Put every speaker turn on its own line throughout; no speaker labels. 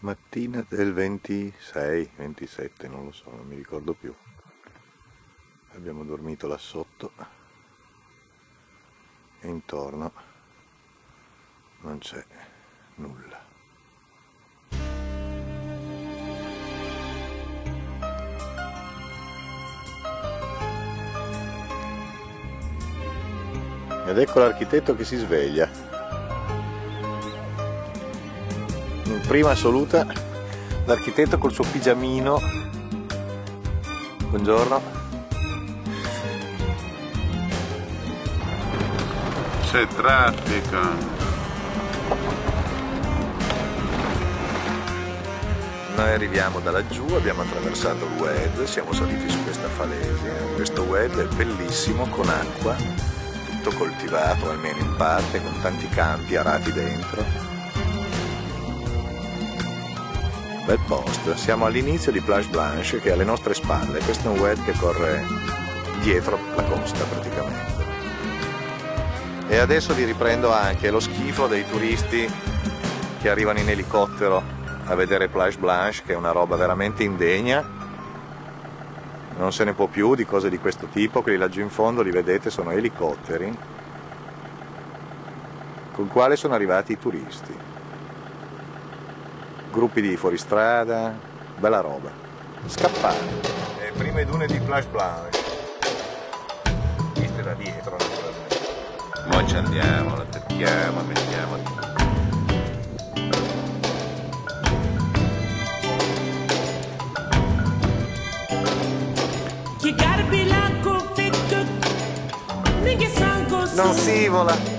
mattina del 26, 27, non lo so, non mi ricordo più. Abbiamo dormito là sotto e intorno non c'è nulla. Ed ecco l'architetto che si sveglia. Prima assoluta l'architetto col suo pigiamino buongiorno
c'è traffico
noi arriviamo da laggiù, abbiamo attraversato il WED, siamo saliti su questa falesia. Questo WED è bellissimo, con acqua, tutto coltivato, almeno in parte, con tanti campi arati dentro. Bel post. Siamo all'inizio di Plage Blanche che è alle nostre spalle, questo è un web che corre dietro la costa praticamente. E adesso vi riprendo anche lo schifo dei turisti che arrivano in elicottero a vedere Plage Blanche, che è una roba veramente indegna. Non se ne può più di cose di questo tipo, quelli laggiù in fondo li vedete sono elicotteri con quale sono arrivati i turisti gruppi di fuoristrada, bella roba. Scappare. Le prime dune di Flash Blanche. Viste da dietro naturalmente.
Noi ci andiamo, la attacchiamo, mettiamo.
Non si vola.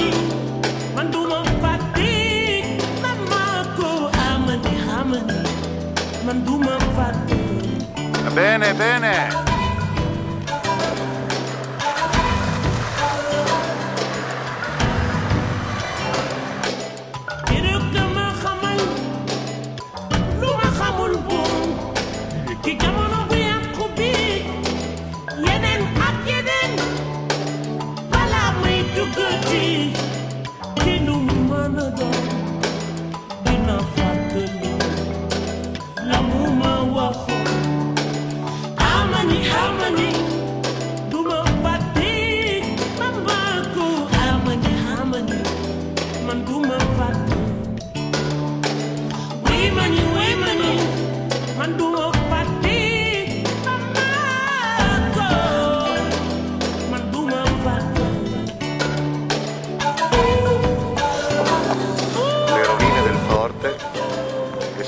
Bene, bene.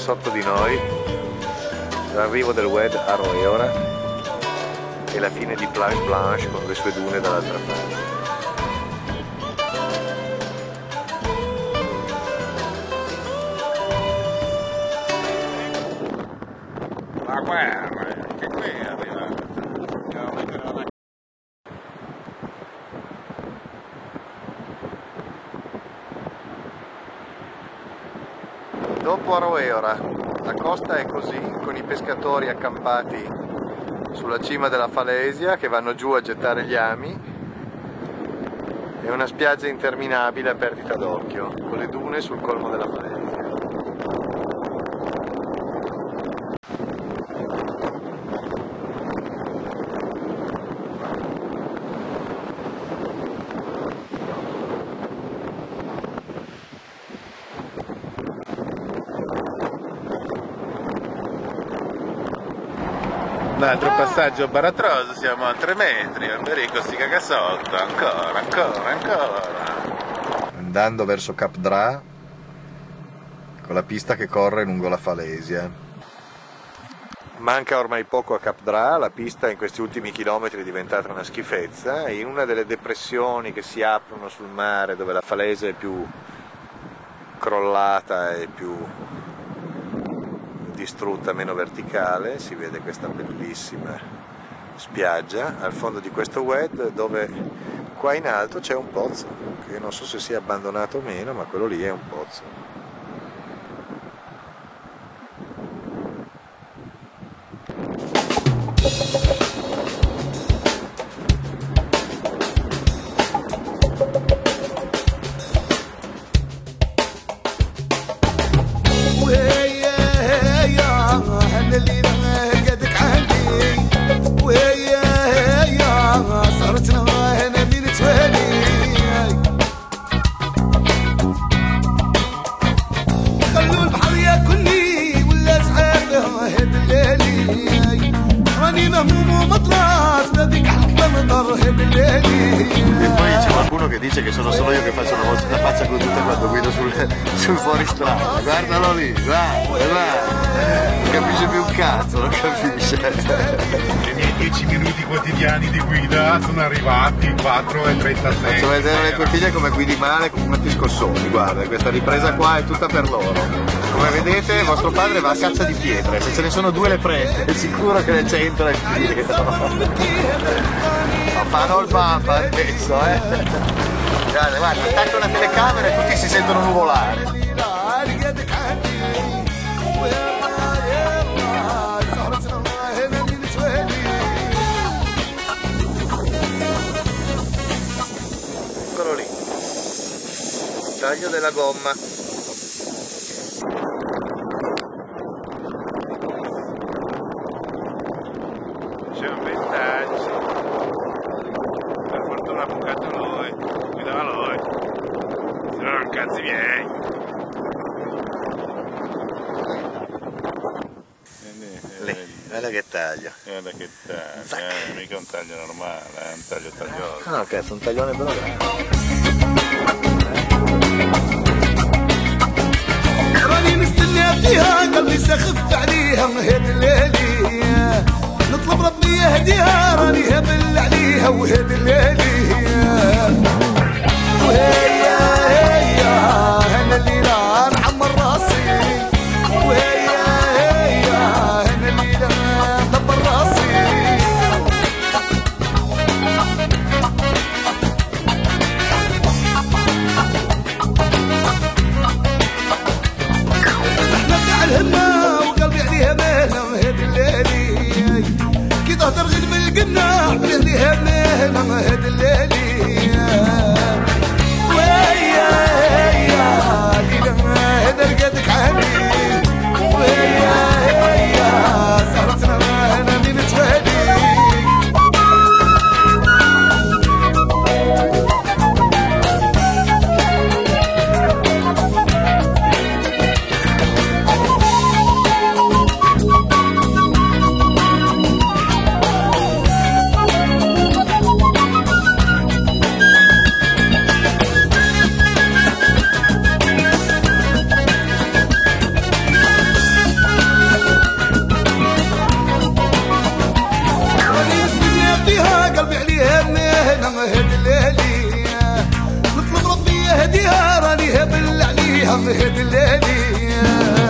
Sotto di noi l'arrivo del WED a Roeora e la fine di Plage Blanche con le sue dune dall'altra parte.
La guerra, che qui è arrivata.
Dopo Aroeora la costa è così, con i pescatori accampati sulla cima della Falesia che vanno giù a gettare gli ami e una spiaggia interminabile a perdita d'occhio, con le dune sul colmo della Falesia.
Un altro passaggio baratroso, siamo a 3 metri, Alberico si caga sotto, ancora, ancora, ancora.
Andando verso Cap Dra, con la pista che corre lungo la Falesia. Manca ormai poco a Cap Dra, la pista in questi ultimi chilometri è diventata una schifezza, in una delle depressioni che si aprono sul mare dove la Falesia è più crollata e più distrutta, meno verticale, si vede questa bellissima spiaggia al fondo di questo wed dove qua in alto c'è un pozzo che non so se sia abbandonato o meno, ma quello lì è un pozzo. E poi c'è qualcuno che dice che sono solo io che faccio una, una faccia così quando guido sul, sul fuoristrada. Guardalo lì, guarda, guarda. Non capisce più un cazzo, non capisce.
I miei 10 minuti quotidiani di guida sono arrivati 4 e 36.
Faccio vedere alle tue figlie come guidi male con quanti scossoni, guarda, questa ripresa qua è tutta per loro. Come vedete vostro padre va a caccia di pietre, se ce ne sono due le prende, è sicuro che le c'entra il dietro fanno il bamba adesso, eh. Guarda, guarda, attacca una telecamera e tutti si sentono nuvolare. Eccolo lì. Taglio della gomma.
C'è un ventaggio. Per fortuna ha bucato lui, guidava lui. Se no non cazzi miei.
Lì, guarda che taglio.
Guarda che taglio, eh, mica un taglio normale, è un taglio taglioso.
Ah no, cazzo, un taglione bello grande.
راني مستني فيها قلبي سخف عليها هاد الليالي ابهد ليلي